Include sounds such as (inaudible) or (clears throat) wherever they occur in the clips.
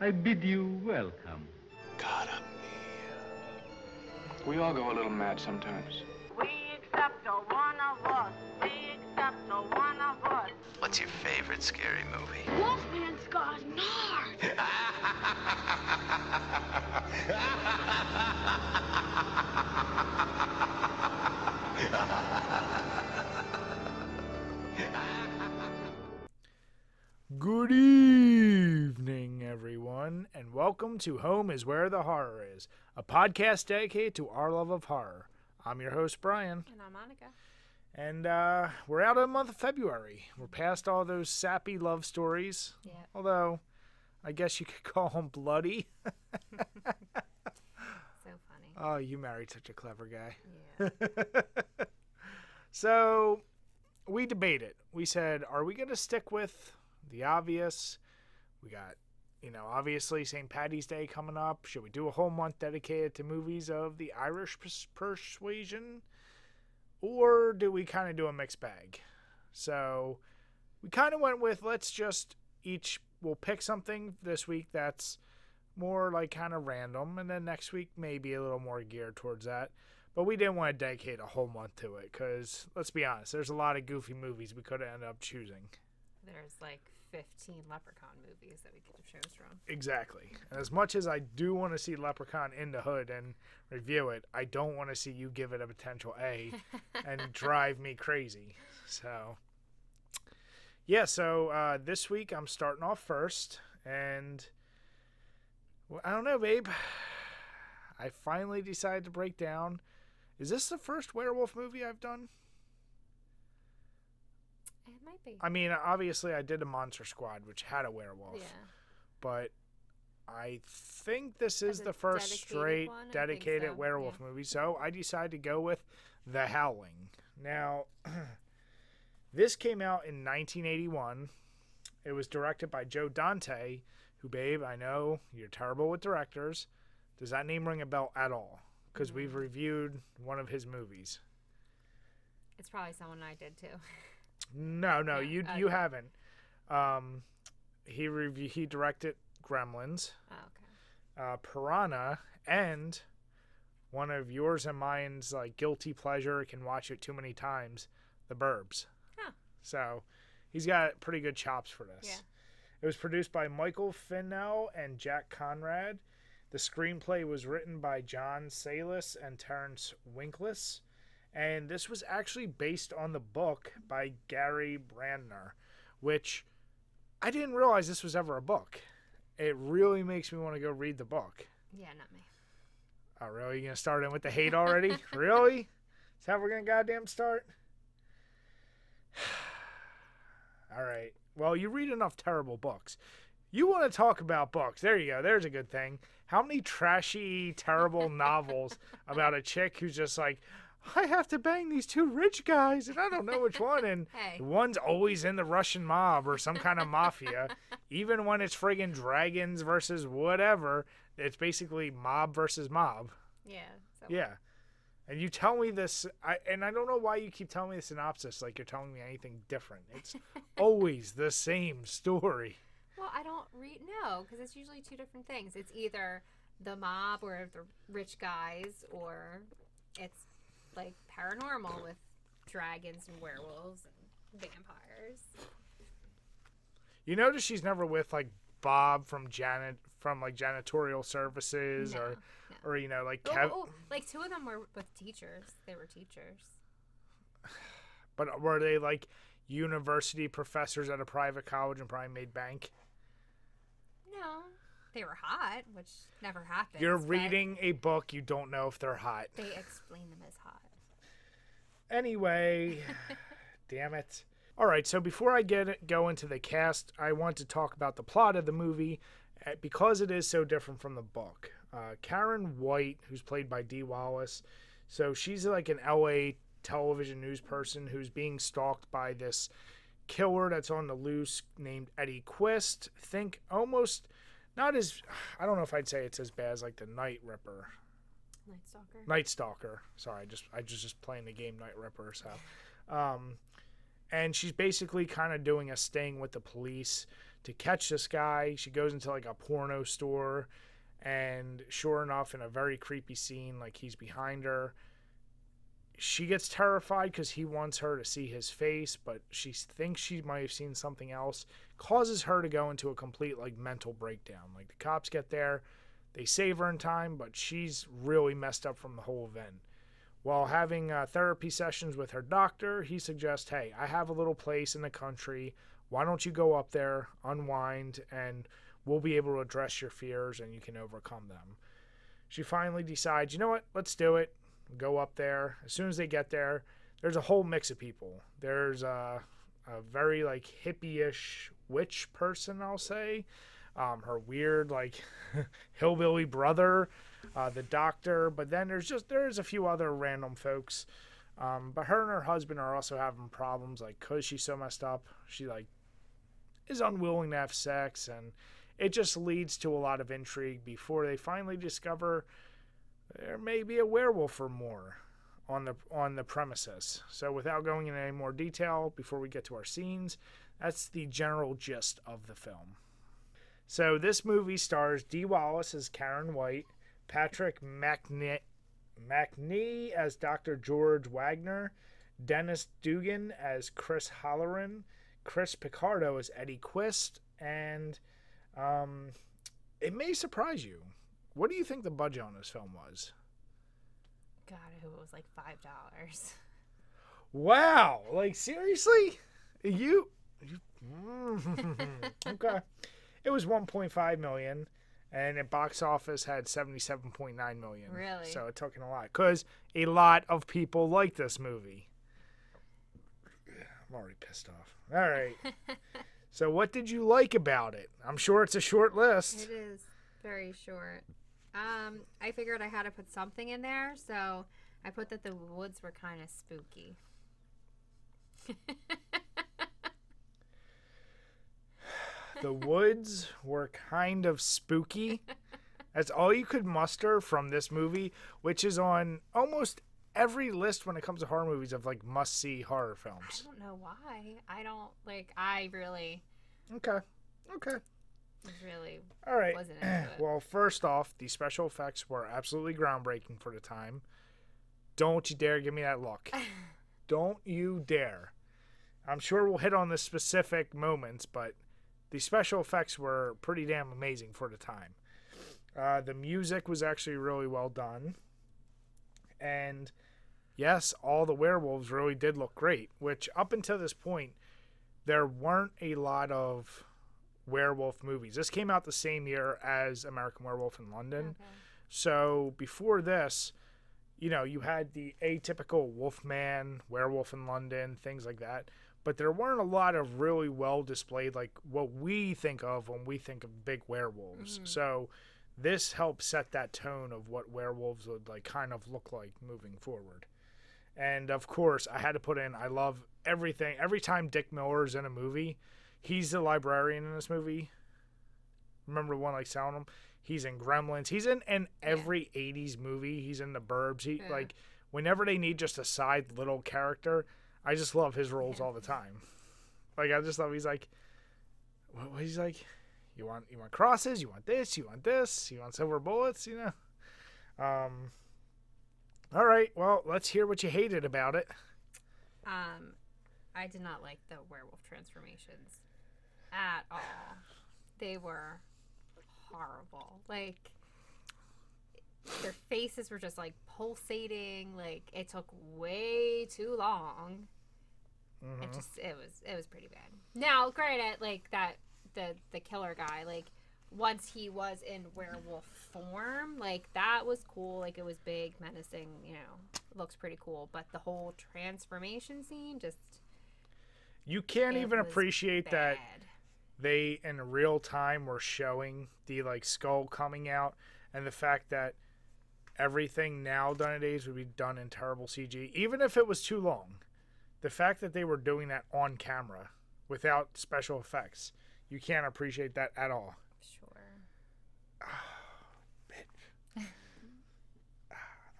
I bid you welcome. Cara We all go a little mad sometimes. We accept a one of us. We accept a one of us. What's your favorite scary movie? Wolfman's got nard. Good (laughs) welcome to Home is Where the Horror Is, a podcast dedicated to our love of horror. I'm your host, Brian, And I'm Monica. and uh, we're out of the month of February. We're past all those sappy love stories, Yeah. although I guess you could (laughs) call them bloody. (laughs) So funny. Oh, you married such a clever guy. Yeah. (laughs) So we debated. We said, are we going to stick with the obvious? We got, you know, obviously St. Patty's Day coming up. Should we do a whole month dedicated to movies of the Irish pers- persuasion? Or do we kind of do a mixed bag? So we kind of went with let's just each, we'll pick something this week that's more like kind of random, and then next week maybe a little more geared towards that. But we didn't want to dedicate a whole month to it because, let's be honest, there's a lot of goofy movies we could ended up choosing. There's like 15 Leprechaun movies that we could have chose from. Exactly. And as much as I do want to see Leprechaun in the Hood and review it, I don't want to see you give it a potential A (laughs) and drive me crazy. So, yeah, so uh, this week I'm starting off first. And well, I don't know, babe. I finally decided to break down. Is this the first werewolf movie I've done? Might be. I mean, obviously, I did a Monster Squad, which had a werewolf. yeah. but I think this is As the first straight one, dedicated so, werewolf yeah. movie. So I decided to go with The Howling. Now, (clears throat) this came out in 1981. It was directed by Joe Dante, who, babe, I know you're terrible with directors. Does that name ring a bell at all? Because we've Mm. reviewed one of his movies. It's probably someone I did too. (laughs) No, no, you you haven't. Um, he review he directed Gremlins. Oh, okay. uh, Piranha, and one of yours and mine's like guilty pleasure. Can watch it too many times. The Burbs. Huh. So he's got pretty good chops for this. Yeah. It was produced by Michael Finnell and Jack Conrad. The screenplay was written by John Sayles and Terence Winkless. And this was actually based on the book by Gary Brandner, which I didn't realize this was ever a book. It really makes me want to go read the book. Yeah, not me. Oh, really? You gonna start in with the hate already? (laughs) really? Is that how we're gonna goddamn start? (sighs) All right. Well, you read enough terrible books. You want to talk about books? There you go. There's a good thing. How many trashy, terrible (laughs) novels about a chick who's just like, I have to bang these two rich guys, and I don't know which one. And (laughs) Hey. one's always in the Russian mob or some kind of mafia. (laughs) Even when it's friggin' dragons versus whatever, it's basically mob versus mob. Yeah. So Yeah. And you tell me this, I, and I don't know why you keep telling me the synopsis like you're telling me anything different. It's (laughs) always the same story. Well, I don't read no, because it's usually two different things. It's either the mob or the rich guys, or it's like paranormal with dragons and werewolves and vampires. You notice she's never with like Bob from Janet from like janitorial services No, or no. or you know like Oh, Kev, oh, oh, like two of them were with teachers. They were teachers. (sighs) but were they like university professors at a private college and probably made bank? No, they were hot, which never happened. You're reading a book, you don't know if they're hot. They explain them as hot. Anyway, (laughs) damn it. All right, so before I get go into the cast, I want to talk about the plot of the movie uh, because it is so different from the book. Uh, Karen White, who's played by Dee Wallace, so she's like an LA television news person who's being stalked by this killer that's on the loose named Eddie Quist. Think almost not as I don't know if I'd say it's as bad as like the Night Ripper, Night Stalker. Night Stalker. Sorry, I just I just just playing the game Night Ripper. So, um, and she's basically kind of doing a sting with the police to catch this guy. She goes into like a porno store, and sure enough, in a very creepy scene, like he's behind her. She gets terrified because he wants her to see his face, but she thinks she might have seen something else. Causes her to go into a complete like mental breakdown. Like the cops get there, they save her in time, but she's really messed up from the whole event. While having uh, therapy sessions with her doctor, he suggests, hey, I have a little place in the country. Why don't you go up there, unwind, and we'll be able to address your fears and you can overcome them. She finally decides, you know what, let's do it. Go up there. As soon as they get there, there's a whole mix of people. There's a, a very like hippie-ish witch person, I'll say. Um, her weird like (laughs) hillbilly brother, uh, the doctor. But then there's just there's a few other random folks. Um, but her and her husband are also having problems, like cause she's so messed up. She like is unwilling to have sex, and it just leads to a lot of intrigue before they finally discover there may be a werewolf or more on the on the premises. So without going into any more detail before we get to our scenes, that's the general gist of the film. So this movie stars Dee Wallace as Karen White, Patrick Macnee, Macnee as Dr. George Waggner, Dennis Dugan as Chris Halloran, Chris Picardo as Eddie Quist, and um, it may surprise you. What do you think the budget on this film was? God, I hope it was like five dollars. (laughs) Wow! Like seriously, you? You (laughs) okay. It was 1.5 million, and at box office had 77.9 million. Really? So it took in a lot because a lot of people like this movie. I'm already pissed off. All right. (laughs) so what did you like about it? I'm sure it's a short list. It is very short. Um, I figured I had to put something in there, so I put that the woods were kind of spooky. (laughs) the woods were kind of spooky. (laughs) That's all you could muster from this movie, which is on almost every list when it comes to horror movies of like must see horror films. I don't know why. I don't like. I really, Okay. Okay. really All right. wasn't into (clears throat) it. Well, first off, the special effects were absolutely groundbreaking for the time. Don't you dare give me that look. (laughs) Don't you dare. I'm sure we'll hit on the specific moments, but the special effects were pretty damn amazing for the time. Uh, the music was actually really well done. And yes, all the werewolves really did look great, which up until this point, there weren't a lot of werewolf movies. This came out the same year as American Werewolf in London. Okay. So before this, you know, you had the atypical Wolfman, Werewolf in London, things like that. But there weren't a lot of really well displayed, like what we think of when we think of big werewolves. Mm. So this helped set that tone of what werewolves would like kind of look like moving forward. And of course, I had to put in I love everything. Every time Dick Miller is in a movie, he's the librarian in this movie. Remember the one like selling him? He's in Gremlins. He's in, in every '80s movie. He's in the Burbs. He Yeah. like whenever they need just a side little character, I just love his roles Yeah. all the time. Like I just love. He's like, what, he's like. You want you want crosses. You want this. You want this. You want silver bullets. You know. Um. All right. Well, let's hear what you hated about it. Um, I did not like the werewolf transformations at all. They were horrible. Like their faces were just like pulsating. Like it took way too long. Mm-hmm. It just it was it was pretty bad. Now, granted, like that the the killer guy, like once he was in werewolf form, like that was cool. Like it was big, menacing. You know, looks pretty cool. But the whole transformation scene just You can't even appreciate that they in real time were showing the like skull coming out and the fact that everything now done nowadays would be done in terrible CG, even if it was too long. The fact that they were doing that on camera without special effects, you can't appreciate that at all. Sure. Bitch. (sighs)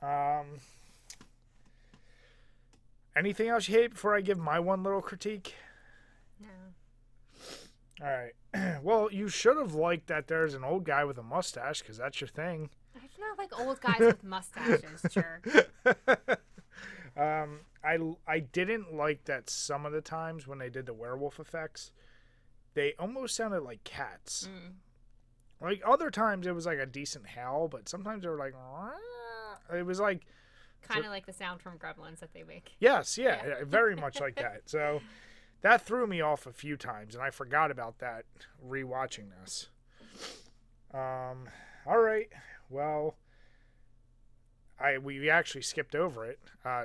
Um, anything else you hate before I give my one little critique? No. All right. (clears throat) well, you should have liked that there's an old guy with a mustache because that's your thing. I do not like old guys with mustaches, sure. (laughs) um, I I didn't like that some of the times when they did the werewolf effects, they almost sounded like cats. Mm. Like other times it was like a decent howl, but sometimes they were like, "Rah." it was like Kind of like the sound from Gremlins that they make. Yes, yeah, Yeah. very (laughs) much like that. So that threw me off a few times, and I forgot about that rewatching this. Um, all right, well, I we actually skipped over it. Uh,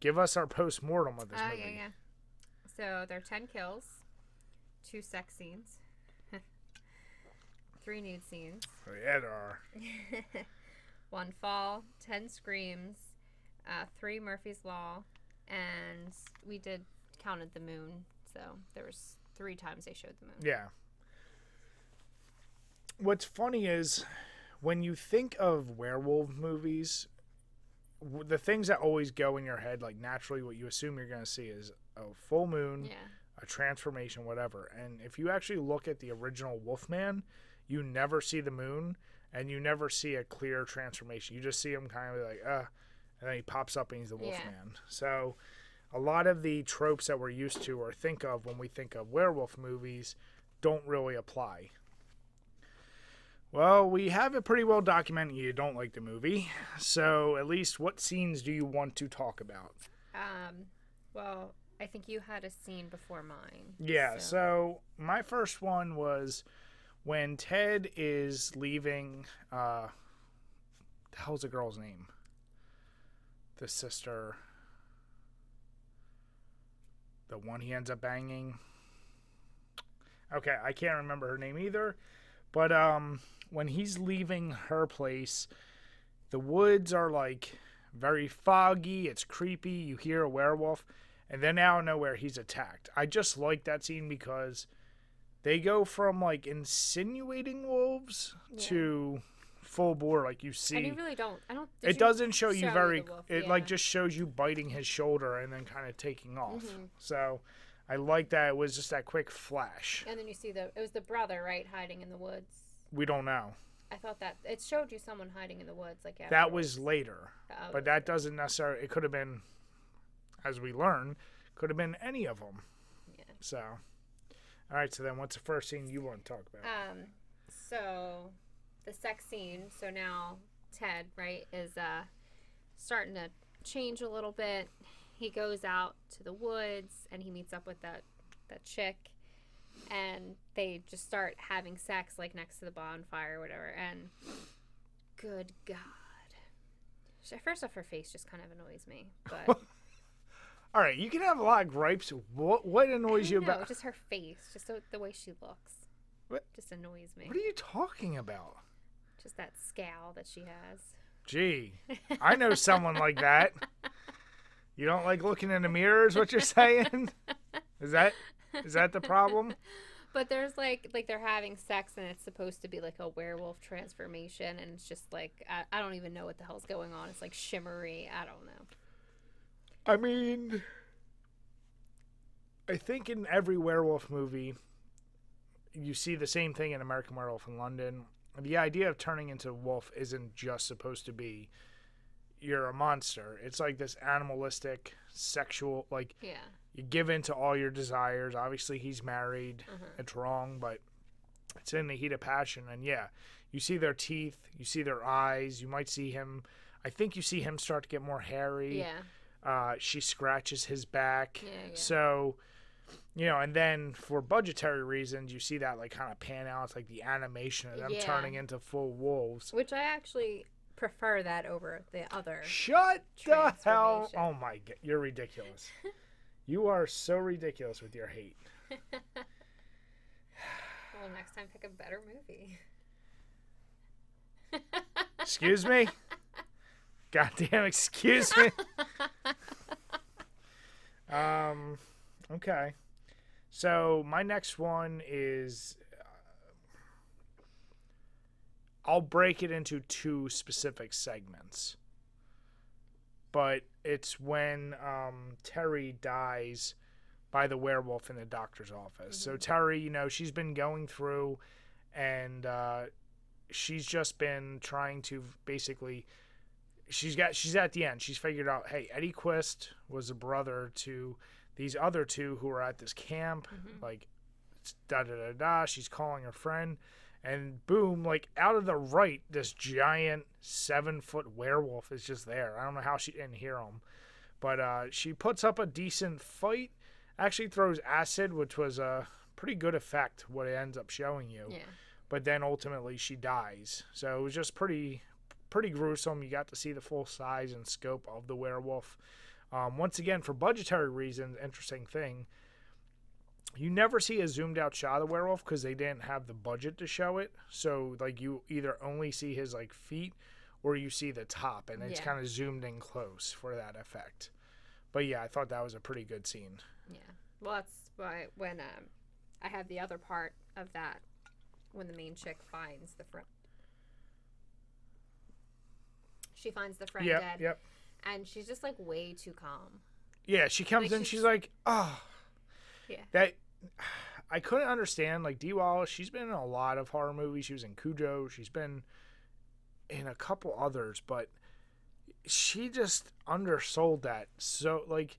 give us our post mortem of this Oh, movie. yeah, yeah. So there are 10 kills, two sex scenes, (laughs) three nude scenes, Oh, yeah, there are. (laughs) one fall, 10 screams, uh, three Murphy's Law, and we did counted the moon. So there was three times they showed the moon. Yeah. What's funny is when you think of werewolf movies, the things that always go in your head, like naturally, what you assume you're going to see is a full moon, Yeah. a transformation, whatever. And if you actually look at the original Wolfman, you never see the moon and you never see a clear transformation. You just see him kind of like, uh, and then he pops up and he's the Yeah. Wolfman. So a lot of the tropes that we're used to or think of when we think of werewolf movies don't really apply. Well, we have it pretty well documented you don't like the movie. So, at least what scenes do you want to talk about? Um, well, I think you had a scene before mine. Yeah, so, my first one was when Ted is leaving uh the hell's the girl's name? The sister the one he ends up banging. Okay, I can't remember her name either. But um when he's leaving her place, the woods are like very foggy, it's creepy, you hear a werewolf, and then out of nowhere he's attacked. I just like that scene because they go from like insinuating wolves Yeah. to full bore like you see and you really don't. I don't. it doesn't show you very wolf? it like just shows you biting his shoulder and then kind of taking off Mhm. so i like that it was just that quick flash And then you see the it was the brother right hiding in the woods. we don't know I thought that it showed you someone hiding in the woods like that was later Oh, but that doesn't necessarily it could have been as we learn could have been any of them Yeah. so all right so then what's the first scene you want to talk about Um, so the sex scene. So now Ted, right, is uh starting to change a little bit. He goes out to the woods and he meets up with that that chick, and they just start having sex like next to the bonfire or whatever. And good God. First off, her face just kind of annoys me, but (laughs) all right you can have a lot of gripes what what annoys you no, about just her face, just the, the way she looks, What? just annoys me. what are you talking about Just that scowl that she has. Gee, (laughs) I know someone like that. (laughs) You don't like looking in the mirror, is what you're saying? Is that is that the problem? But there's like like they're having sex and it's supposed to be like a werewolf transformation and it's just like I, I don't even know what the hell's going on. It's like shimmery. I don't know. I mean, I think in every werewolf movie, you see the same thing in American Werewolf in London. The idea of turning into a wolf isn't just supposed to be you're a monster. It's like this animalistic, sexual, like Yeah. you give in to all your desires. Obviously, he's married. Mhm. It's wrong, but it's in the heat of passion. And yeah, you see their teeth, you see their eyes. You might see him. I think you see him start to get more hairy. Yeah. Uh, she scratches his back. Yeah, yeah. So, you know, and then for budgetary reasons, you see that like kind of pan out. It's like the animation of them Yeah. turning into full wolves. Which I actually prefer that over the other. Shut the hell! Oh my god, you're ridiculous. (laughs) you are so ridiculous with your hate. (laughs) Well, next time pick a better movie. Excuse me? (laughs) Goddamn, excuse me. um, okay. So my next one is uh, I'll break it into two specific segments. But it's when um, Terry dies by the werewolf in the doctor's office. So Terry, you know, she's been going through and uh, she's just been trying to basically she's got she's at the end. She's figured out, hey, Eddie Quist was a brother to these other two who were at this camp, like da da da da. She's calling her friend, and boom, like out of the right, this giant seven foot werewolf is just there. I don't know how she didn't hear him, but uh, she puts up a decent fight. Actually, throws acid, which was a pretty good effect. What it ends up showing you Yeah. but then ultimately she dies. So it was just pretty pretty gruesome. You got to see the full size and scope of the werewolf. Um, once again, for budgetary reasons, interesting thing. You never see a zoomed out shot of the werewolf because they didn't have the budget to show it. So like you either only see his like feet or you see the top, and it's Yeah. kind of zoomed in close for that effect. But yeah, I thought that was a pretty good scene. Yeah. Well, that's why when um, I have the other part of that when the main chick finds the friend. She finds the friend Yep, dead, yep. and she's just like way too calm. Yeah, she comes Like, in. she's- She's like, oh, Yeah. that. I couldn't understand. Like Dee Wallace, she's been in a lot of horror movies. She was in Cujo. She's been in a couple others, but she just undersold that. So like,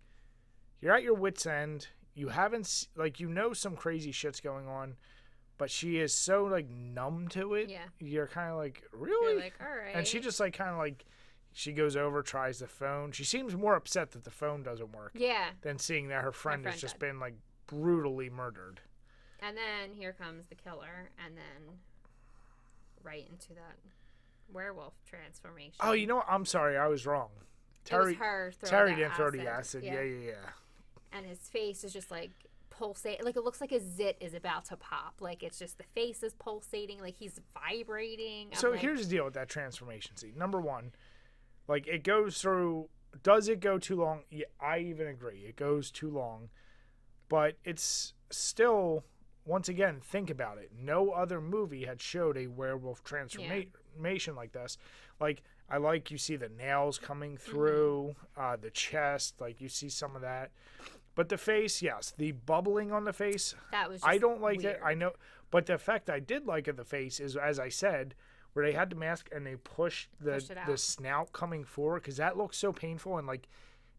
you're at your wits end. You haven't like you know some crazy shit's going on, but she is so like numb to it. Yeah. You're kind of like, really? You're like, all right. and she just like kind of like she goes over, tries the phone. She seems more upset that the phone doesn't work yeah. than seeing that her friend, friend has just died. been like brutally murdered. And then here comes the killer, and then right into that werewolf transformation. Oh, you know what? I'm sorry, I was wrong. Terry Terry didn't throw the acid. Yeah, Yeah. yeah, yeah. and his face is just like pulsate like it looks like a zit is about to pop like it's just the face is pulsating like he's vibrating I'm So like, here's the deal with that transformation scene. Number one, like it goes through. Does it go too long? Yeah, I even agree. It goes too long, but it's still. Once again, think about it. No other movie had showed a werewolf transformation like this. Like I like you see the nails coming through uh, the chest. Like you see some of that, but the face, yes, the bubbling on the face. that was I don't like weird. that. I know, but the effect I did like of the face is, as I said, where they had the mask and they pushed the Pushed the snout coming forward because that looks so painful and like.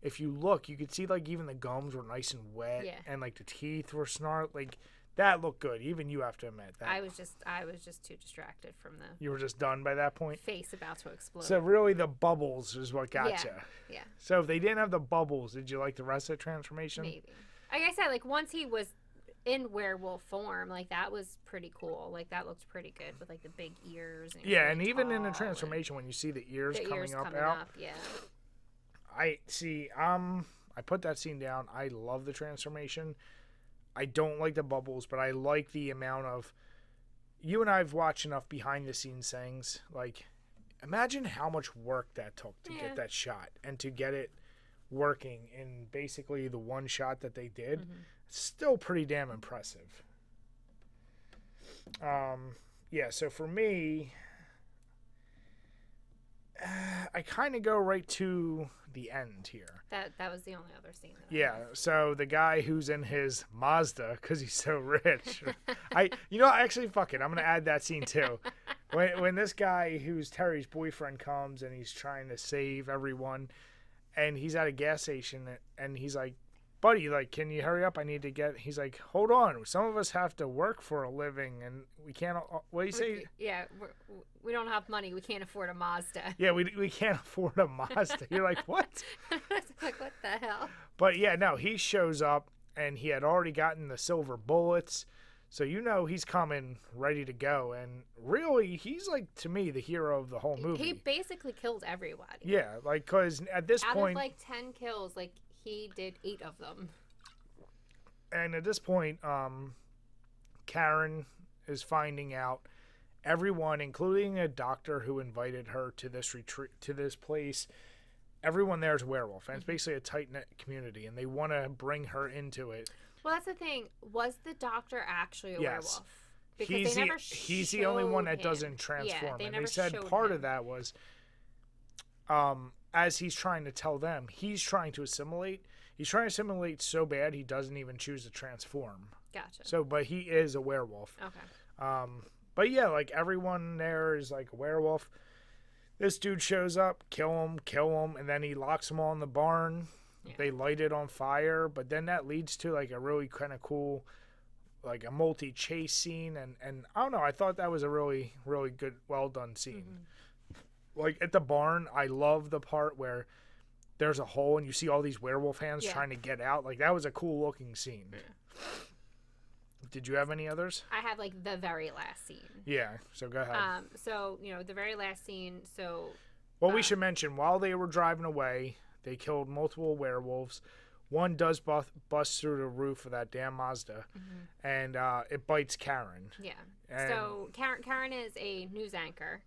If you look, you could see like even the gums were nice and wet, Yeah. and like the teeth were snarled. Like that looked good. Even you have to admit that. I was just I was just too distracted from the you were just done by that point. face about to explode So really, the bubbles is what got Yeah. you. yeah So if they didn't have the bubbles, did you like the rest of the transformation? maybe like I said like once he was in werewolf form like that was pretty cool like that looked pretty good with like the big ears and Yeah, really and even in the transformation, when you see the ears the coming ears up coming out, up yeah I see. Um, I put that scene down. I love the transformation. I don't like the bubbles, but I like the amount of. You and I have watched enough behind the scenes things. Like, imagine how much work that took to Yeah. get that shot and to get it working in basically the one shot that they did. Mm-hmm. Still pretty damn impressive. Um, yeah. So for me, (sighs) I kind of go right to the end here. that that was the only other scene that Yeah, so the guy who's in his Mazda because he's so (laughs) rich. (laughs) I, you know, actually, fuck it, I'm gonna add that scene too. When when this guy who's Terry's boyfriend comes and he's trying to save everyone, and he's at a gas station and he's like, "Buddy, like, can you hurry up? I need to get." He's like, "Hold on, some of us have to work for a living, and we can't." What do you say? yeah we're, we don't have money we can't afford a mazda (laughs) Yeah, we we can't afford a Mazda. You're like, (laughs) what? like what the hell But yeah, no, he shows up and he had already gotten the silver bullets. So you know he's coming ready to go. And really, he's like, to me, the hero of the whole movie. he basically killed everybody yeah, like, because at this out point, out of like 10 kills like he did eight of them and at this point, um, Karen is finding out everyone, including a doctor who invited her to this retreat, to this place. Everyone there is a werewolf, and it's basically a tight knit community, and they want to bring her into it. well that's the thing was the doctor actually a Yes. werewolf he's they the, he's the only one that him. doesn't transform yeah, they and never they said part him. of that was um as he's trying to tell them he's trying to assimilate he's trying to assimilate so bad he doesn't even choose to transform. Gotcha. So, but he is a werewolf. okay. Um, but yeah, like everyone there is like a werewolf. This dude shows up, kill him, kill him, and then he locks them all in the barn. Yeah. They light it on fire, but then that leads to like a really kind of cool, like a multi chase scene, and and I don't know. I thought that was a really really good, well done scene. Mm-hmm. Like at the barn, I love the part where there's a hole and you see all these werewolf hands Yeah. trying to get out. Like that was a cool looking scene. Did you have any others? I have like the very last scene. Yeah. So go ahead. Um, so you know the very last scene. So Well, we Uh, should mention while they were driving away, they killed multiple werewolves. One does bust, bust through the roof of that damn Mazda, and uh, it bites Karen. yeah. And- so Karen, Karen is a news anchor.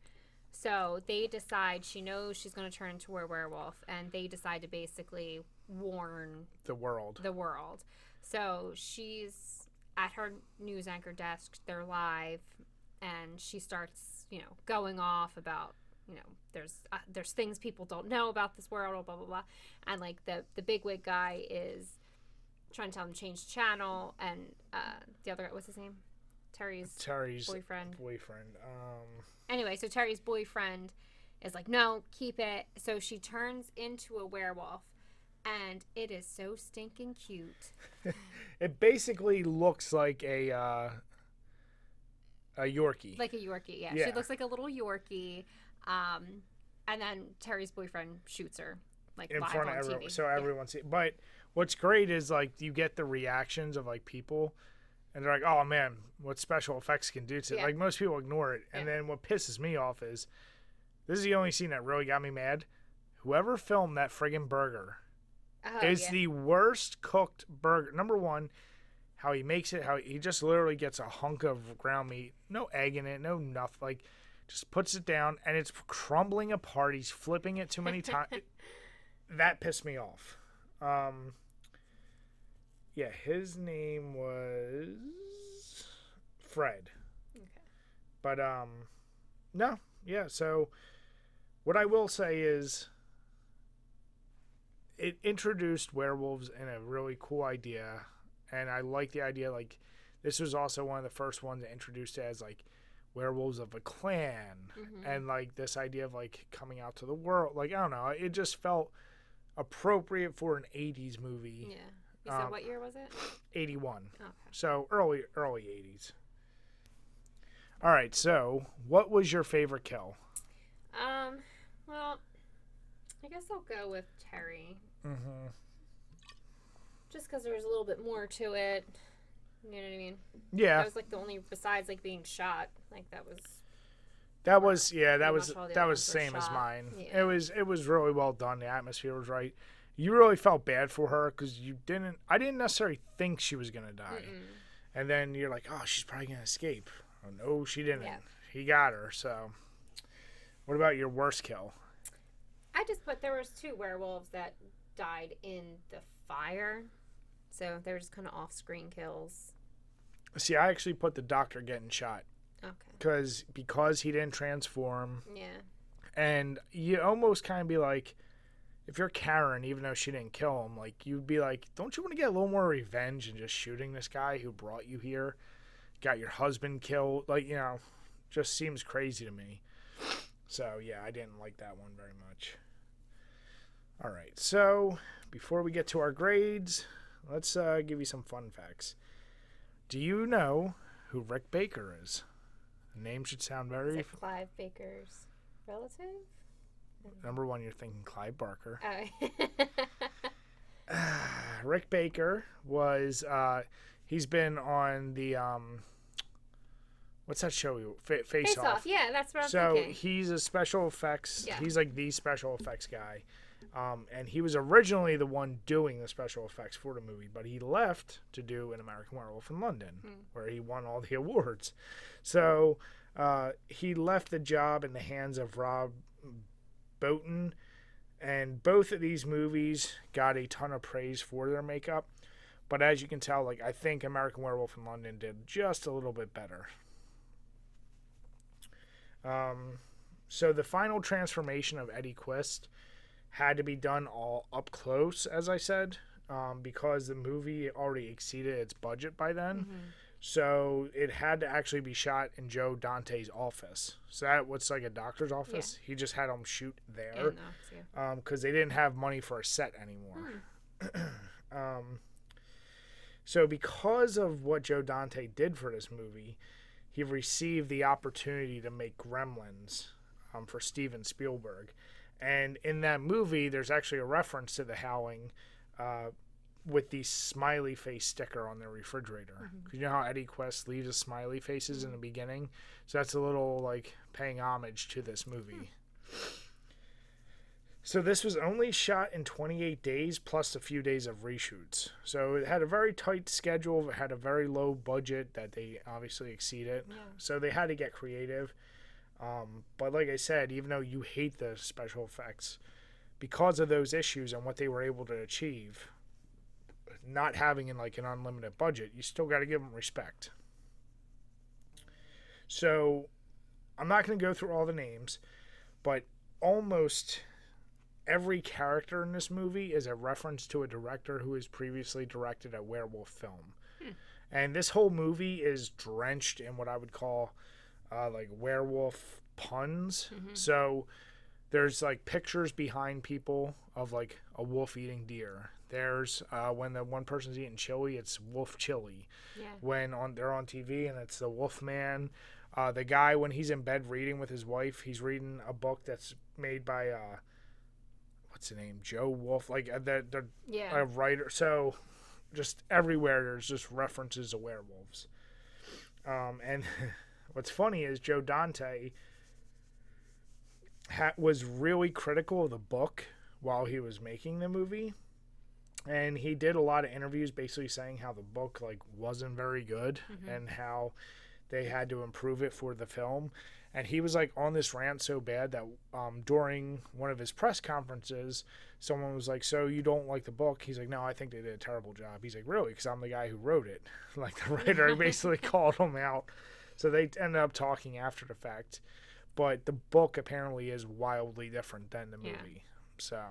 So they decide she knows she's going to turn into a werewolf, and they decide to basically warn The world. the world. So she's at her news anchor desk. They're live, and she starts, you know, going off about, you know, there's uh, there's things people don't know about this world, blah blah blah, and like the the bigwig guy is trying to tell him to change channel, and uh, the other guy, what's his name? Terry's Terry's boyfriend. boyfriend. Um, Anyway, so Terry's boyfriend is like, no, keep it. So she turns into a werewolf, and it is so stinking cute. (laughs) it basically looks like a uh, a Yorkie. like a Yorkie. Yeah, Yeah. she looks like a little Yorkie. Um, and then Terry's boyfriend shoots her like in live front on of everyone, TV. so Yeah. everyone see. But what's great is like you get the reactions of like people, and they're like, "Oh man, what special effects can do to it." Yeah. Like most people ignore it, and Yeah. then what pisses me off is this is the only scene that really got me mad. Whoever filmed that friggin' burger Oh, is yeah. the worst cooked burger. Number one, how he makes it, how he just literally gets a hunk of ground meat, no egg in it, no nothing. Like, just puts it down and it's crumbling apart. He's flipping it too many (laughs) times. that pissed me off. Um, yeah, his name was Fred. Okay. But um, no, yeah. So, what I will say is, it introduced werewolves in a really cool idea, and I like the idea. Like, this was also one of the first ones that introduced it as like werewolves of a clan, Mhm. and like this idea of like coming out to the world. Like, I don't know, it just felt appropriate for an '80s movie. Yeah. You said Um, what year was it? '81. Okay. So early early 80s. All right, so what was your favorite kill? Um. Well, I guess I'll go with Terry, Mm-hmm. just because there was a little bit more to it. You know what I mean? Yeah, That was like the only besides like being shot. Like that was that was yeah, that was much all the that was same as mine. Yeah. It was it was really well done. The atmosphere was right. You really felt bad for her because you didn't. I didn't necessarily think she was gonna die, Mm-mm. and then you're like, oh, she's probably gonna escape. Oh no, she didn't. Yeah. He got her. So, what about your worst kill? I just put there was two werewolves that died in the fire, so they're just kind of off-screen kills. See, I actually put the doctor getting shot Okay. because because he didn't transform. Yeah. and you almost kind of be like if you're karen even though she didn't kill him like you'd be like don't you want to get a little more revenge and just shooting this guy who brought you here? Got your husband killed like you know just seems crazy to me. So yeah i didn't like that one very much. All right so before we get to our grades let's uh, give you some fun facts. Do you know who rick baker is? The name should sound very Clive Baker's relative? Number one you're thinking clive barker Oh. (sighs) Rick Baker was uh he's been on the um what's that show Fa- Face, Face Off. off. Yeah, that's what I'm so thinking. he's a special effects Yeah. he's like the special effects guy. Um and he was originally the one doing the special effects for the movie, but he left to do an American Werewolf in London Hmm. where he won all the (laughs) awards. So uh he left the job in the hands of Rob Bottin and both of these movies got a ton of praise for their makeup but as you can tell like i think american werewolf in london did just a little bit better um, so the final transformation of eddie quist had to be done all up close as i said um, because the movie already exceeded its budget by then. Mm-hmm. So it had to actually be shot in Joe Dante's office. So that what's like a doctor's office. He just had them shoot there uh, yeah. because they didn't have money for a set anymore. (clears throat) um, so because of what Joe Dante did for this movie, he received the opportunity to make Gremlins um, for Steven Spielberg, and in that movie, there's actually a reference to the Howling. Uh, with the smiley face sticker on their refrigerator. Mm-hmm. 'Cause You know how Eddie Quist leaves his smiley faces in the mm-hmm. beginning? So that's a little like paying homage to this movie. Hmm. So this was only shot in 28 days plus a few days of reshoots. So it had a very tight schedule. It had a very low budget that they obviously exceeded. Yeah. So they had to get creative. Um, but like I said, even though you hate the special effects, because of those issues and what they were able to achieve, not having in like an unlimited budget, you still got to give them respect. So I'm not going to go through all the names, but almost every character in this movie is a reference to a director who has previously directed a werewolf film. And this whole movie is drenched in what I would call uh, like werewolf puns. So there's like pictures behind people of like a wolf eating deer. There's uh, when the one person's eating chili, it's wolf chili. Yeah. When on they're on TV and it's the wolf man. Uh, the guy when he's in bed reading with his wife, he's reading a book that's made by uh, what's the name, Joe Wolf, like uh, the the Yeah. a writer. So just everywhere there's just references to werewolves. Um, and (laughs) what's funny is Joe Dante ha- was really critical of the book while he was making the movie. And he did a lot of interviews basically saying how the book like wasn't very good and how they had to improve it for the film. And he was like on this rant so bad that um, during one of his press conferences, someone was like, "So you don't like the book?" He's like, "No, I think they did a terrible job." He's like, "Really?" Because I'm the guy who wrote it. (laughs) like the writer (laughs) basically (laughs) called him out. So they ended up talking after the fact. But the book apparently is wildly different than the Yeah. movie. So,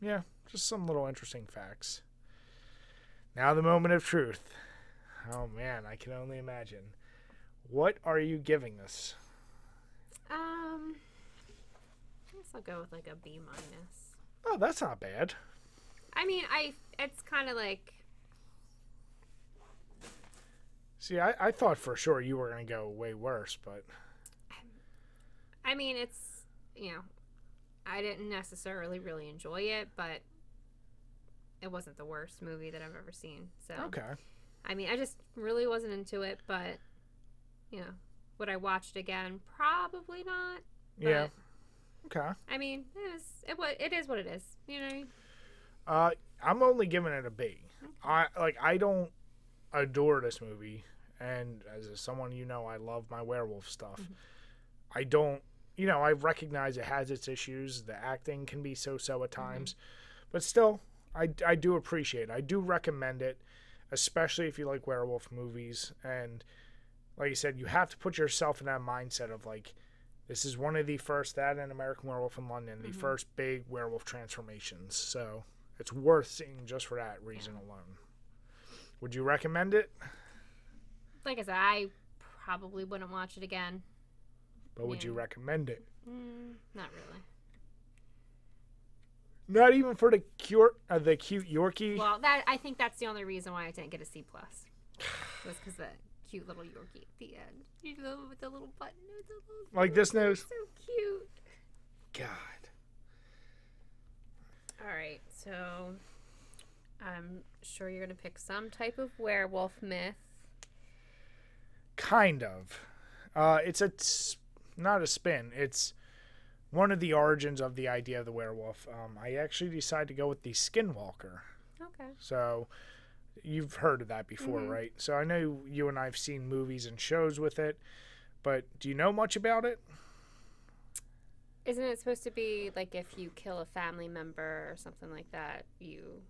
yeah, just some little interesting facts. Now the moment of truth. Oh man, I can only imagine. What are you giving this? Um, I guess I'll go with like a B minus. Oh, that's not bad. I mean, I it's kind of like See, I, I thought for sure you were going to go way worse, but I mean, it's you know, I didn't necessarily really enjoy it, but it wasn't the worst movie that I've ever seen. So okay. I mean, I just really wasn't into it, but you know, would I watch it again? Probably not. Yeah. Okay. I mean, it was it what it is what it is. You know. what I mean? Uh, I'm only giving it a B. I like I don't adore this movie, and as someone you know, I love my werewolf stuff. I don't, you know, I recognize it has its issues. The acting can be so-so at times, but still, I I do appreciate. it. I do recommend it, especially if you like werewolf movies. And like you said, you have to put yourself in that mindset of like. This is one of the first that and American Werewolf in London, the first big werewolf transformations. So it's worth seeing just for that reason alone. Would you recommend it? Like I said, I probably wouldn't watch it again. But would you recommend it? Mm, not really. Not even for the cute, uh, the cute Yorkie. Well, that I think that's the only reason why I didn't get a C plus. Was because the cute little Yorkie at the end. You know, with the little button. A little, Like this nose. So cute. God. All right, so I'm sure you're gonna pick some type of werewolf myth. Kind of. Uh, it's a s- not a spin. It's one of the origins of the idea of the werewolf. Um, I actually decided to go with the Skinwalker. Okay. So you've heard of that before, Mhm. right? So I know you and I've seen movies and shows with it, but do you know much about it? Isn't it supposed to be like if you kill a family member or something like that, you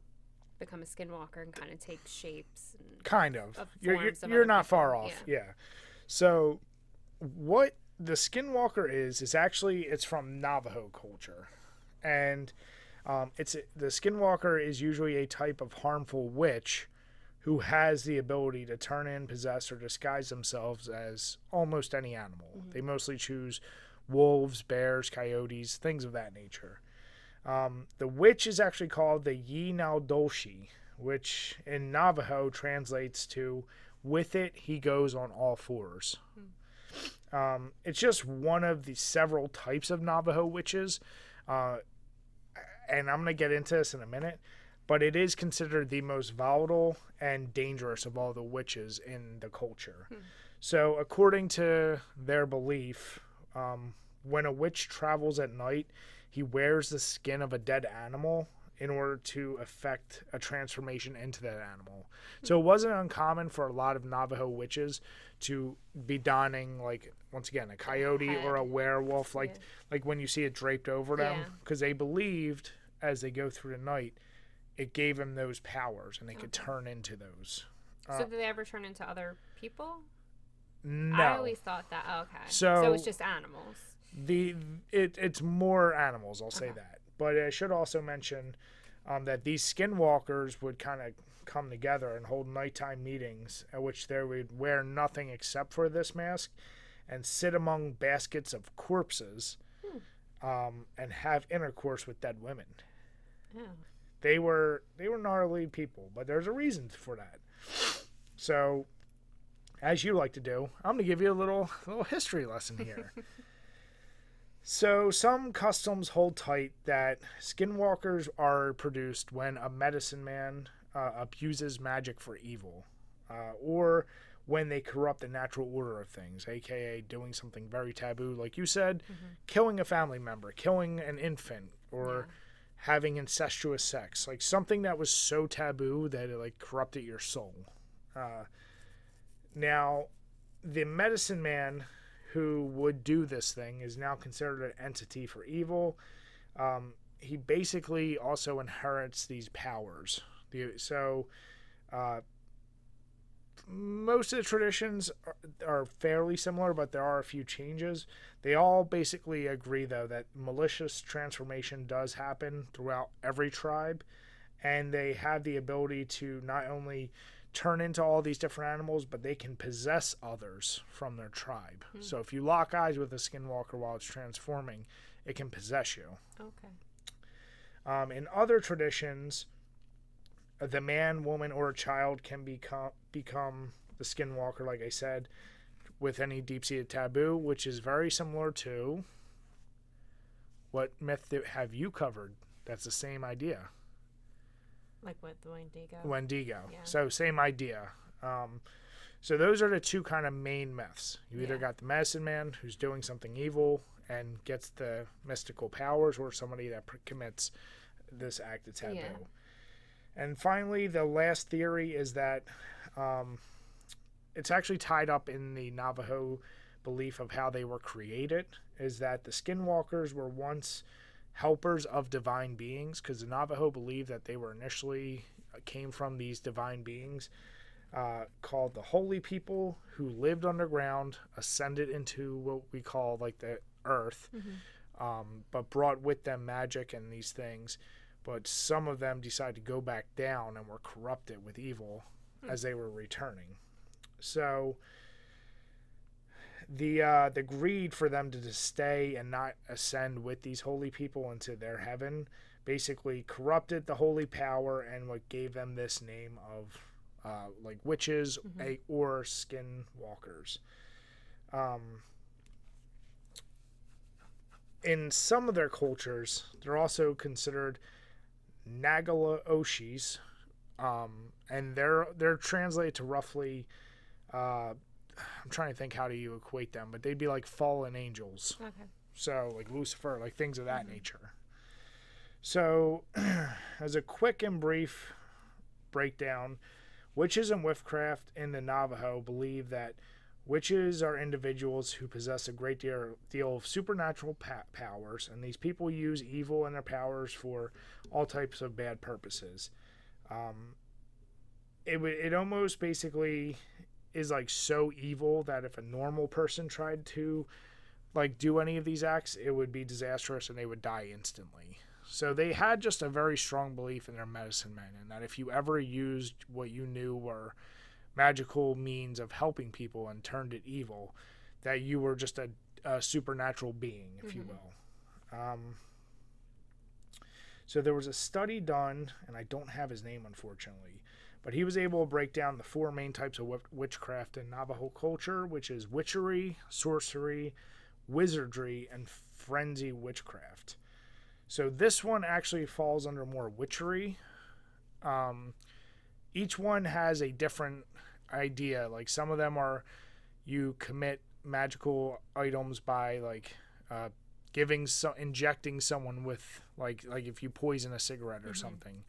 become a skinwalker and kind of take shapes? And... Kind of. Of you're you're, of you're not far people, off. Yeah. So what the Skinwalker is is actually it's from Navajo culture, and Um, it's the skinwalker is usually a type of harmful witch who has the ability to turn in, possess, or disguise themselves as almost any animal. They mostly choose wolves, bears, coyotes, things of that nature. Um, the witch is actually called the Yinaldolshi, which in Navajo translates to "with it he goes on all fours." Um, it's just one of the several types of Navajo witches, uh, and I'm gonna get into this in a minute. But it is considered the most volatile and dangerous of all the witches in the culture. So, according to their belief, um, when a witch travels at night, he wears the skin of a dead animal in order to effect a transformation into that animal. So it wasn't uncommon for a lot of Navajo witches to be donning like once again a coyote or a werewolf like Yeah. like when you see it draped over them Yeah. because they believed as they go through the night it gave them those powers and they could turn into those. so uh, did they ever turn into other people? No. I always thought that. Oh, okay. So- it's just animals. the it it's more animals i'll say that but i should also mention um, that these skinwalkers would kind of come together and hold nighttime meetings at which they would wear nothing except for this mask and sit among baskets of corpses um, and have intercourse with dead women. Oh. they were they were gnarly people but there's a reason for that. So as you like to do i'm going to give you a little little history lesson here (laughs) so some customs hold tight that skinwalkers are produced when a medicine man uh, abuses magic for evil uh, or when they corrupt the natural order of things aka doing something very taboo like you said killing a family member killing an infant or having incestuous sex, like something that was so taboo that it like corrupted your soul. Uh, now, the medicine man who would do this thing is now considered an entity for evil. Um, he basically also inherits these powers. The, so, uh, most of the traditions are, are fairly similar, but there are a few changes. They all basically agree, though, that malicious transformation does happen throughout every tribe, and they have the ability to not only turn into all these different animals, but they can possess others from their tribe. So if you lock eyes with a skinwalker while it's transforming, it can possess you. Okay. Um, in other traditions, the man, woman, or child can become become the skinwalker, like I said, with any deep-seated taboo, which is very similar to what myth have you covered? That's the same idea. Like what the Wendigo? Wendigo. Yeah. So same idea. Um, so those are the two kind of main myths. You either Yeah. got the medicine man who's doing something evil and gets the mystical powers, or somebody that pr- commits this act of taboo. Yeah. And finally, the last theory is that um, it's actually tied up in the Navajo belief of how they were created. Is that the skinwalkers were once helpers of divine beings because the Navajo believed that they were initially uh, came from these divine beings uh, called the holy people who lived underground, ascended into what we call like the earth, um, but brought with them magic and these things. But some of them decided to go back down and were corrupted with evil as they were returning. So the uh, the greed for them to stay and not ascend with these holy people into their heaven basically corrupted the holy power and what gave them this name of uh, like witches a, or skin walkers. Um, in some of their cultures, they're also considered Nagalaoshis, um, and they're they're translated to roughly. Uh, I'm trying to think how do you equate them, but they'd be like fallen angels. Okay. So, like Lucifer, like things of that nature. So, (clears throat) as a quick and brief breakdown, witches and witchcraft in the Navajo believe that witches are individuals who possess a great deal, deal of supernatural pa- powers, and these people use evil and their powers for all types of bad purposes. Um, it would it almost basically is like so evil that if a normal person tried to like do any of these acts, it would be disastrous and they would die instantly. So they had just a very strong belief in their medicine men, and that if you ever used what you knew were magical means of helping people and turned it evil, that you were just a, a supernatural being, if you will. Um, so there was a study done, and I don't have his name unfortunately, but he was able to break down the four main types of witchcraft in Navajo culture, which is witchery, sorcery, wizardry, and frenzy witchcraft. So this one actually falls under more witchery. Um, each one has a different idea. Like some of them are you commit magical items by like uh, giving so injecting someone with like like if you poison a cigarette or something.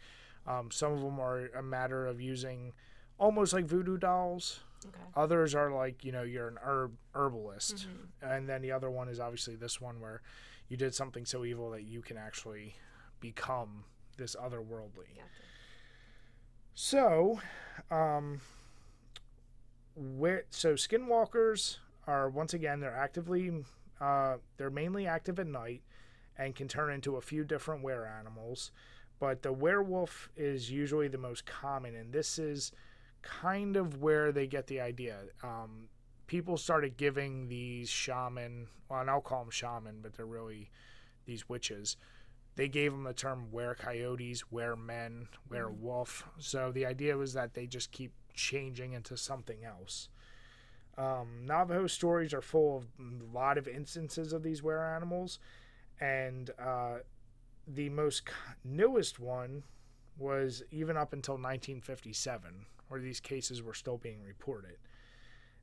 Um, some of them are a matter of using almost like voodoo dolls. Okay. Others are like you know you're an herb herbalist, and then the other one is obviously this one where you did something so evil that you can actually become this otherworldly. Gotcha. So, um, where so skinwalkers are once again they're actively uh, they're mainly active at night and can turn into a few different were animals, but the werewolf is usually the most common, and this is kind of where they get the idea. Um, people started giving these shaman, well, and I'll call them shaman, but they're really these witches. They gave them the term were coyotes, were men, werewolf. So the idea was that they just keep changing into something else. Um, Navajo stories are full of a lot of instances of these were animals, and uh, the most newest one was even up until 1957, where these cases were still being reported.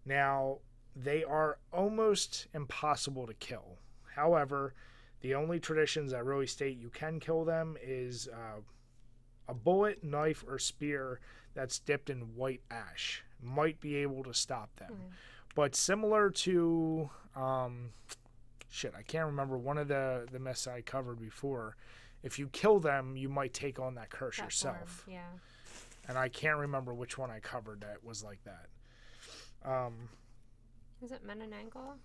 Now, they are almost impossible to kill. However, the only traditions that really state you can kill them is uh, a bullet, knife, or spear that's dipped in white ash might be able to stop them. But similar to um, shit, I can't remember one of the the myths I covered before. If you kill them, you might take on that curse That yourself form, Yeah. and I can't remember which one I covered that was like that. Um, Is it Menanangle?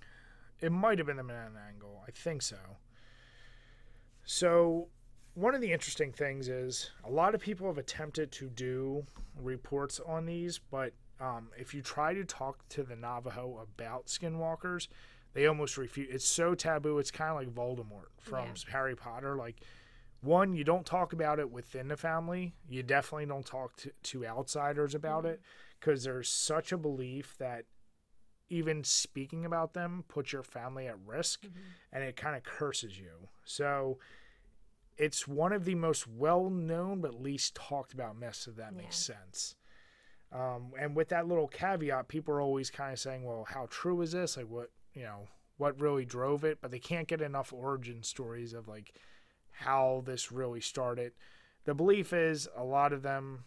it might have been the man angle. I think so. So, one of the interesting things is a lot of people have attempted to do reports on these, but um, if you try to talk to the Navajo about skinwalkers, they almost refuse. It's so taboo. It's kind of like Voldemort from Yeah. Harry Potter. Like, one, you don't talk about it within the family. You definitely don't talk to, to outsiders about it because there's such a belief that even speaking about them puts your family at risk and it kind of curses you. So it's one of the most well known but least talked about myths, if that makes sense. Um, and with that little caveat, people are always kind of saying, well, how true is this? Like, what, you know, what really drove it? But they can't get enough origin stories of like how this really started. The belief is a lot of them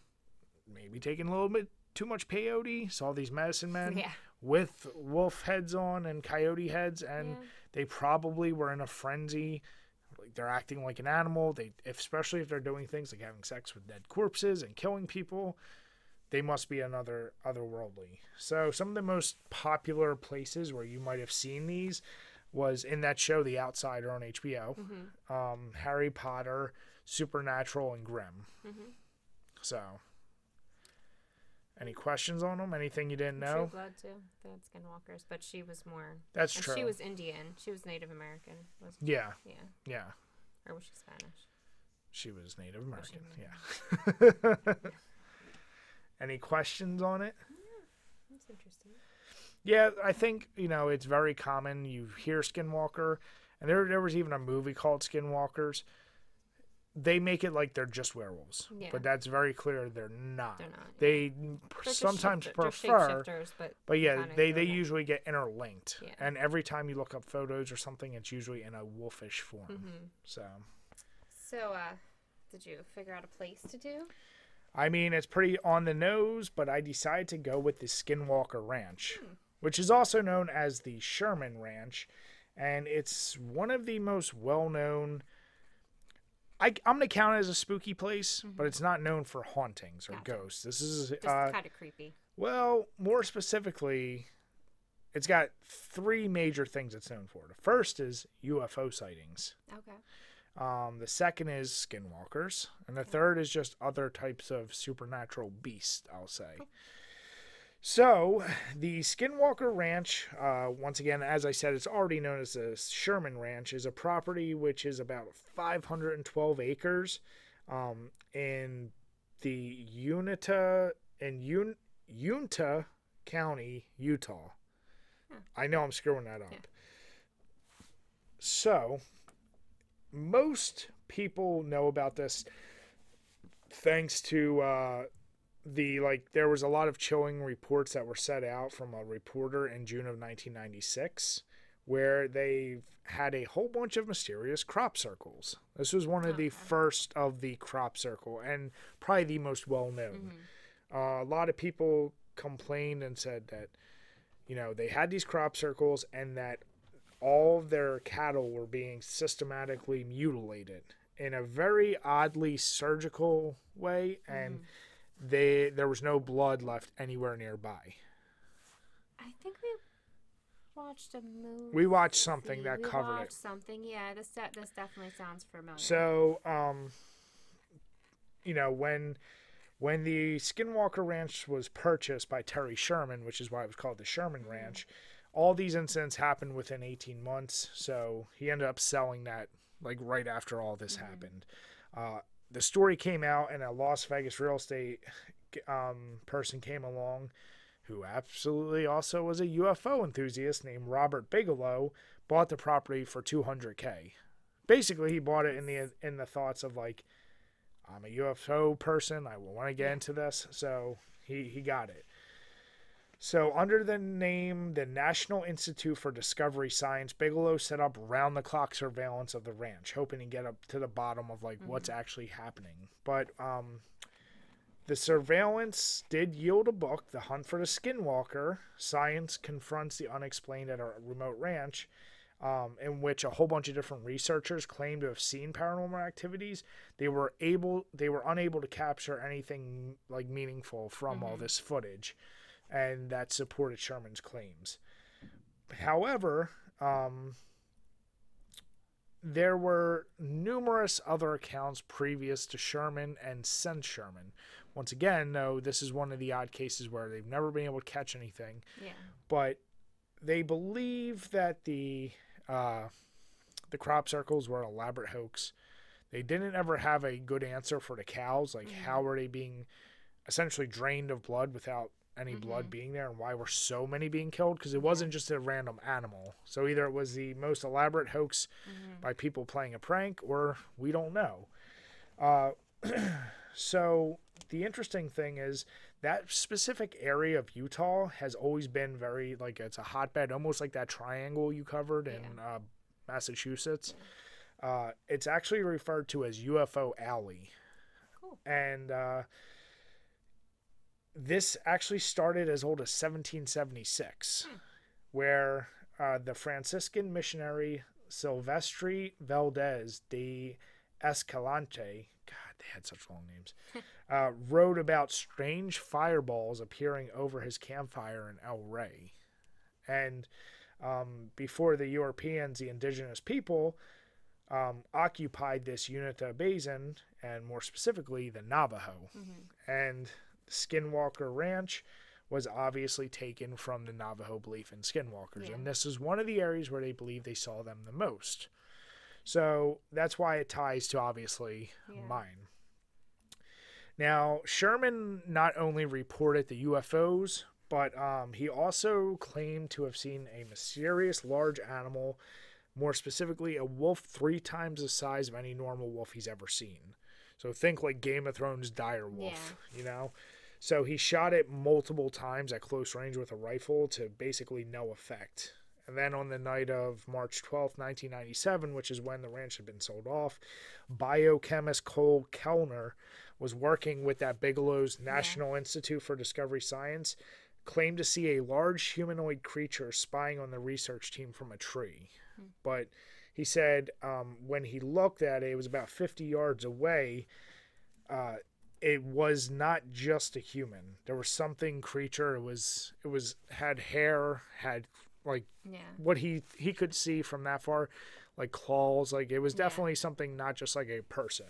maybe taking a little bit too much peyote, saw these medicine men Yeah. with wolf heads on and coyote heads, and Yeah. they probably were in a frenzy. Like they're acting like an animal. They, especially if they're doing things like having sex with dead corpses and killing people, they must be another otherworldly. So some of the most popular places where you might have seen these was in that show, The Outsider on HBO, um, Harry Potter, Supernatural, and Grimm. So, any questions on them? Anything you didn't True know? Blood too. They had skinwalkers, but she was more. That's true. She was Indian. She was Native American. Yeah, yeah, yeah. or was she Spanish? She was Native Was she American. Yeah. (laughs) Any questions on it? Yeah, That's interesting. Yeah, I think you know it's very common. You hear Skinwalker, and there there was even a movie called Skinwalkers. They make it like they're just werewolves, Yeah. but that's very clear they're not. They're not, They They're pr- sometimes shifter- prefer, shapeshifters, but but yeah, they they usually get interlinked. Yeah. And every time you look up photos or something, it's usually in a wolfish form. Mm-hmm. So, So, uh, did you figure out a place to do? I mean, it's pretty on the nose, but I decided to go with the Skinwalker Ranch, which is also known as the Sherman Ranch, and it's one of the most well-known. I, I'm gonna count it as a spooky place, but it's not known for hauntings or Mm-hmm. Gotcha. ghosts. This is uh, kind of creepy. well, more specifically, it's got three major things it's known for. The first is UFO sightings. Okay. Um, the second is skinwalkers, and the third is just other types of supernatural beasts. I'll say. So, the Skinwalker Ranch, uh, once again, as I said, it's already known as the Sherman Ranch, is a property which is about 512 acres um, in the Unita in Un- Uinta County, Utah. I know I'm screwing that up. So, most people know about this thanks to uh, the like there was a lot of chilling reports that were set out from a reporter in June of 1996 where they had a whole bunch of mysterious crop circles. This was one of the first of the crop circle and probably the most well known. Uh, a lot of people complained and said that you know they had these crop circles and that all their cattle were being systematically mutilated in a very oddly surgical way and they there was no blood left anywhere nearby. I think we watched a movie. We watched something that we covered watched it. Something, yeah. This de- this definitely sounds familiar. So, um, you know, when when the Skinwalker Ranch was purchased by Terry Sherman, which is why it was called the Sherman Ranch, all these incidents happened within 18 months. So he ended up selling that like right after all this happened. Uh, the story came out, and a Las Vegas real estate um, person came along who absolutely also was a UFO enthusiast named Robert Bigelow, bought the property for 200k. Basically, he bought it in the in the thoughts of like, I'm a UFO person. I want to get into this, so he he got it. So, under the name the National Institute for Discovery Science, Bigelow set up round the clock surveillance of the ranch, hoping to get up to the bottom of like what's actually happening. But um, the surveillance did yield a book, The Hunt for the Skinwalker Science Confronts the Unexplained at a Remote Ranch, um, in which a whole bunch of different researchers claimed to have seen paranormal activities. They were able, they were unable to capture anything like meaningful from all this footage, and that supported Sherman's claims. However, um, there were numerous other accounts previous to Sherman and since Sherman. Once again, though, this is one of the odd cases where they've never been able to catch anything, yeah. but they believe that the uh, the crop circles were an elaborate hoax. They didn't ever have a good answer for the cows, like how were they being essentially drained of blood without any blood being there, and why were so many being killed? Because it wasn't just a random animal. So either it was the most elaborate hoax by people playing a prank, or we don't know. Uh, (clears throat) so the interesting thing is that specific area of Utah has always been very like it's a hotbed, almost like that triangle you covered in uh, Massachusetts. Uh, it's actually referred to as UFO Alley, Cool. and uh, this actually started as old as 1776, where uh, the Franciscan missionary Silvestre Valdez de Escalante, God, they had such long names, (laughs) uh, wrote about strange fireballs appearing over his campfire in El Rey. And um, before the Europeans, the indigenous people, um, occupied this Uinta Basin, and more specifically, the Navajo. And Skinwalker Ranch was obviously taken from the Navajo belief in skinwalkers. Yeah. And this is one of the areas where they believe they saw them the most. So that's why it ties to obviously Yeah. mine. Now, Sherman not only reported the UFOs, but um, he also claimed to have seen a mysterious large animal, more specifically, a wolf three times the size of any normal wolf he's ever seen. So think like Game of Thrones dire wolf, you know? So he shot it multiple times at close range with a rifle to basically no effect. And then on the night of March 12th, 1997, which is when the ranch had been sold off, biochemist Colm Kelleher was working with that Bigelow's National Institute for Discovery Science, claimed to see a large humanoid creature spying on the research team from a tree. But he said um, when he looked at it, it was about 50 yards away. Uh, it was not just a human. There was something creature. It was it was had hair, had like Yeah. what he he could see from that far, like claws. Like it was Yeah. definitely something not just like a person.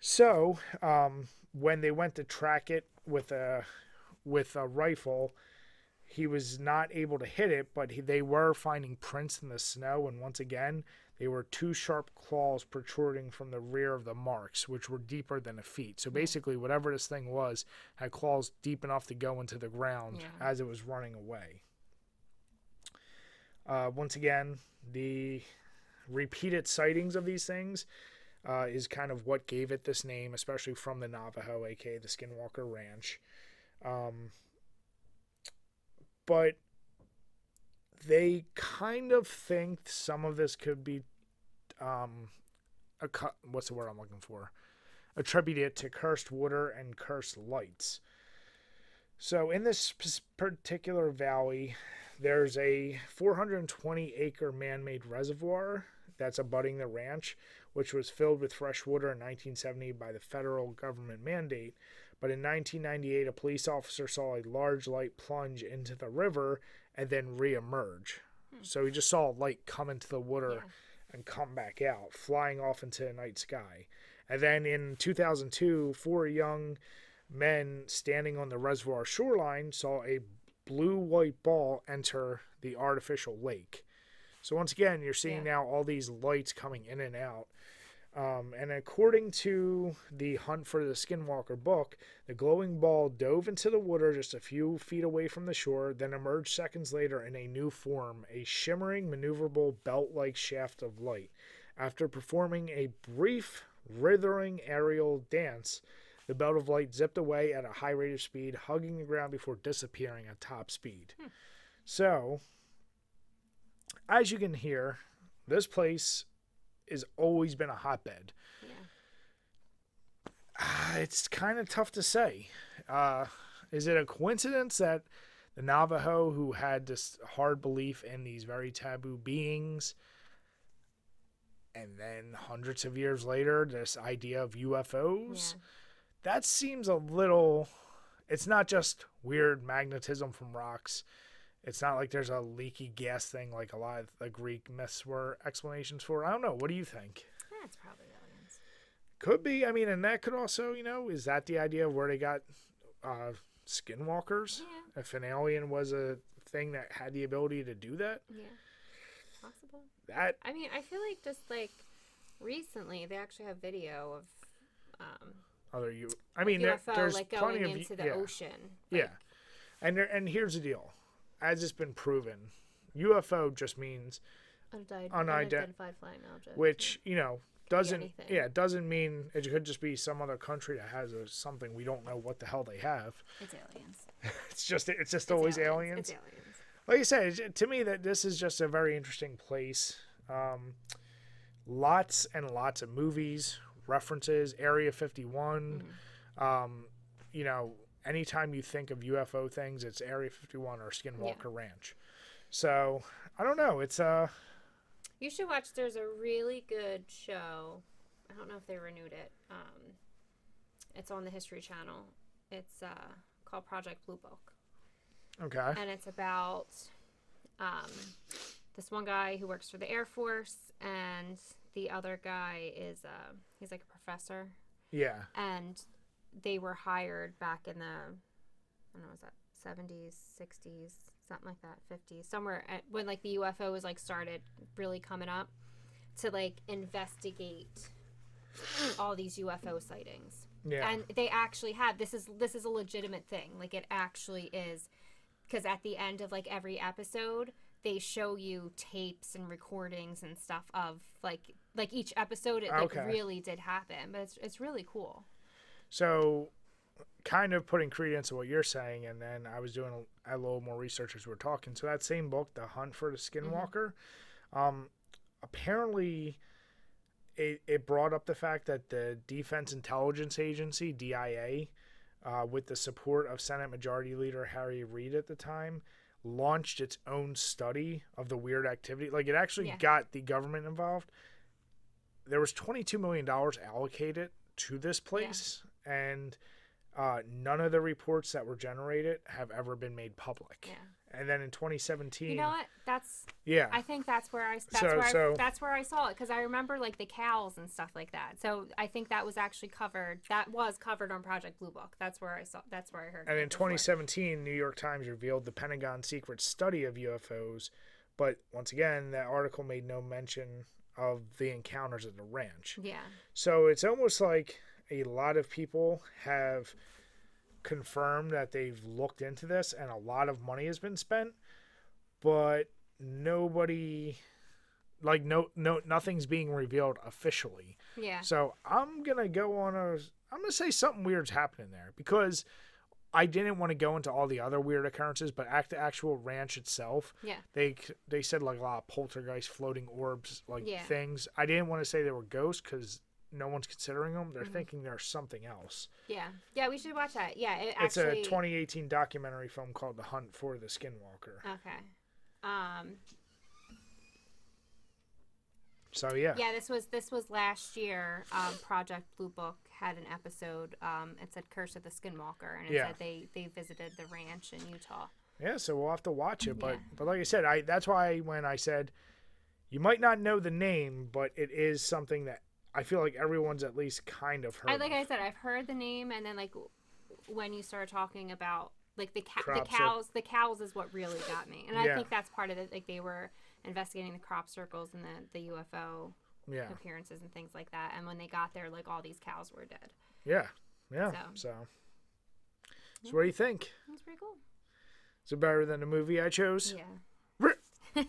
So um, when they went to track it with a with a rifle, he was not able to hit it, but he, they were finding prints in the snow, and once again, they were two sharp claws protruding from the rear of the marks, which were deeper than a feet. So basically, whatever this thing was had claws deep enough to go into the ground Yeah. as it was running away. Uh, once again, the repeated sightings of these things uh, is kind of what gave it this name, especially from the Navajo, aka the Skinwalker Ranch. Um, but they kind of think some of this could be um, a cu- what's the word I'm looking for? Attributed to cursed water and cursed lights. So in this particular valley, there's a 420 acre man-made reservoir that's abutting the ranch, which was filled with fresh water in 1970 by the federal government mandate. But in 1998, a police officer saw a large light plunge into the river and then reemerge. Hmm. So he just saw a light come into the water Yeah. and come back out, flying off into the night sky. And then in 2002, four young men standing on the reservoir shoreline saw a blue white ball enter the artificial lake. So once again, you're seeing Yeah. now all these lights coming in and out. Um, and according to the Hunt for the Skinwalker book, the glowing ball dove into the water just a few feet away from the shore, then emerged seconds later in a new form, a shimmering, maneuverable belt like shaft of light. After performing a brief, writhing aerial dance, the belt of light zipped away at a high rate of speed, hugging the ground before disappearing at top speed. So, as you can hear, this place has always been a hotbed. Yeah. Ah, It's kind of tough to say. Uh, is it a coincidence that the Navajo, who had this hard belief in these very taboo beings, and then hundreds of years later, this idea of UFOs? Yeah. That seems a little. It's not just weird magnetism from rocks. It's not like there's a leaky gas thing like a lot of the Greek myths were explanations for. I don't know. What do you think? That's probably aliens. Could be. I mean, and that could also, you know, is that the idea of where they got uh, skinwalkers? Yeah. If an alien was a thing that had the ability to do that, Yeah. Possible. that I mean, I feel like just like recently they actually have video of um, other you. I mean, there, UFO there's like plenty going of into the yeah, ocean. yeah, Like, and there, and here's the deal, as it's been proven, UFO just means Unidentified, unidentified flying object. which you know doesn't yeah it doesn't mean it could just be some other country that has a, something we don't know what the hell they have. It's aliens. (laughs) It's just it's just It's always aliens. It's aliens. like I said, to me that this is just a very interesting place. Um, lots and lots of movies, references, Area 51. Um, you know, anytime you think of UFO things, it's Area 51 or Skinwalker Ranch. So I don't know. It's uh, You should watch. There's a really good show. I don't know if they renewed it. Um, it's on the History Channel. It's uh, called Project Blue Book, okay. and it's about um, this one guy who works for the Air Force, and the other guy is uh, he's like a professor, Yeah. and they were hired back in the I don't know was that 70s, 60s, something like that, 50s, somewhere at, when like the UFO was like started really coming up to like investigate all these UFO sightings. Yeah. And they actually have this is this is a legitimate thing. Like it actually is cuz at the end of like every episode they show you tapes and recordings and stuff of like like each episode it like Okay. really did happen. But it's it's really cool. So, kind of putting credence to what you're saying, and then I was doing a, a little more research as we are talking. So that same book, The Hunt for the Skinwalker, um, apparently it, it brought up the fact that the Defense Intelligence Agency (DIA), uh, with the support of Senate Majority Leader Harry Reid at the time, launched its own study of the weird activity. Like it actually Yeah. got the government involved. There was twenty-two million dollars allocated to this place, and uh, none of the reports that were generated have ever been made public. Yeah. and then in 2017, You know what? That's yeah, I think that's where I that's So- where I, that's where I saw it because I remember like the cows and stuff like that. So I think that was actually covered. That was covered on Project Blue Book. That's where I saw. That's where I heard. And in before. 2017, New York Times revealed the Pentagon secret study of UFOs, but once again, that article made no mention of the encounters at the ranch. Yeah. So it's almost like a lot of people have confirmed that they've looked into this and a lot of money has been spent, but nobody like no no nothing's being revealed officially. Yeah. So I'm gonna go on a. I'm gonna say something weird's happening there because I didn't want to go into all the other weird occurrences, but at the actual ranch itself, Yeah. they they said like a lot of poltergeist, floating orbs, like Yeah. things. I didn't want to say they were ghosts because no one's considering them. Mm-hmm. They're thinking there's something else. Yeah. Yeah. We should watch that. Yeah. It It's a 2018 documentary film called The Hunt for the Skinwalker. Okay. Um. So yeah, Yeah. This was this was last year. Um, Project Blue Book had an episode. Um, it said "Curse of the Skinwalker," and it Yeah. said they they visited the ranch in Utah. Yeah, so we'll have to watch it. But Yeah. but like I said, I that's why when I said you might not know the name, but it is something that I feel like everyone's at least kind of heard. I like of. I said, I've heard the name, and then like when you start talking about like the ca- the cir- cows, the cows is what really got me, and I think that's part of it. Like they were investigating the crop circles and the the UFO yeah, appearances and things like that, and when they got there, like all these cows were dead. yeah, yeah. So. So, so what do you think? Was pretty cool. Is it better than the movie I chose? Yeah. (laughs)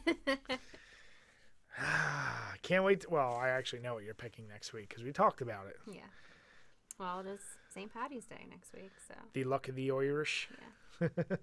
(sighs) Can't wait. To, well, I actually know what you're picking next week because we talked about it. yeah. Well, it is St. Patty's Day next week, so The Luck of the Irish. yeah. (laughs)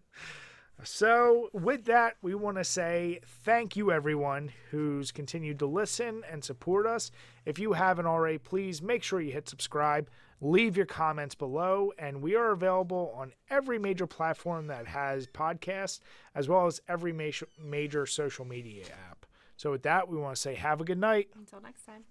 So, with that, we want to say thank you, everyone who's continued to listen and support us. If you haven't already, please make sure you hit subscribe, leave your comments below, and we are available on every major platform that has podcasts, as well as every major, major social media app. So, with that, we want to say have a good night. Until next time.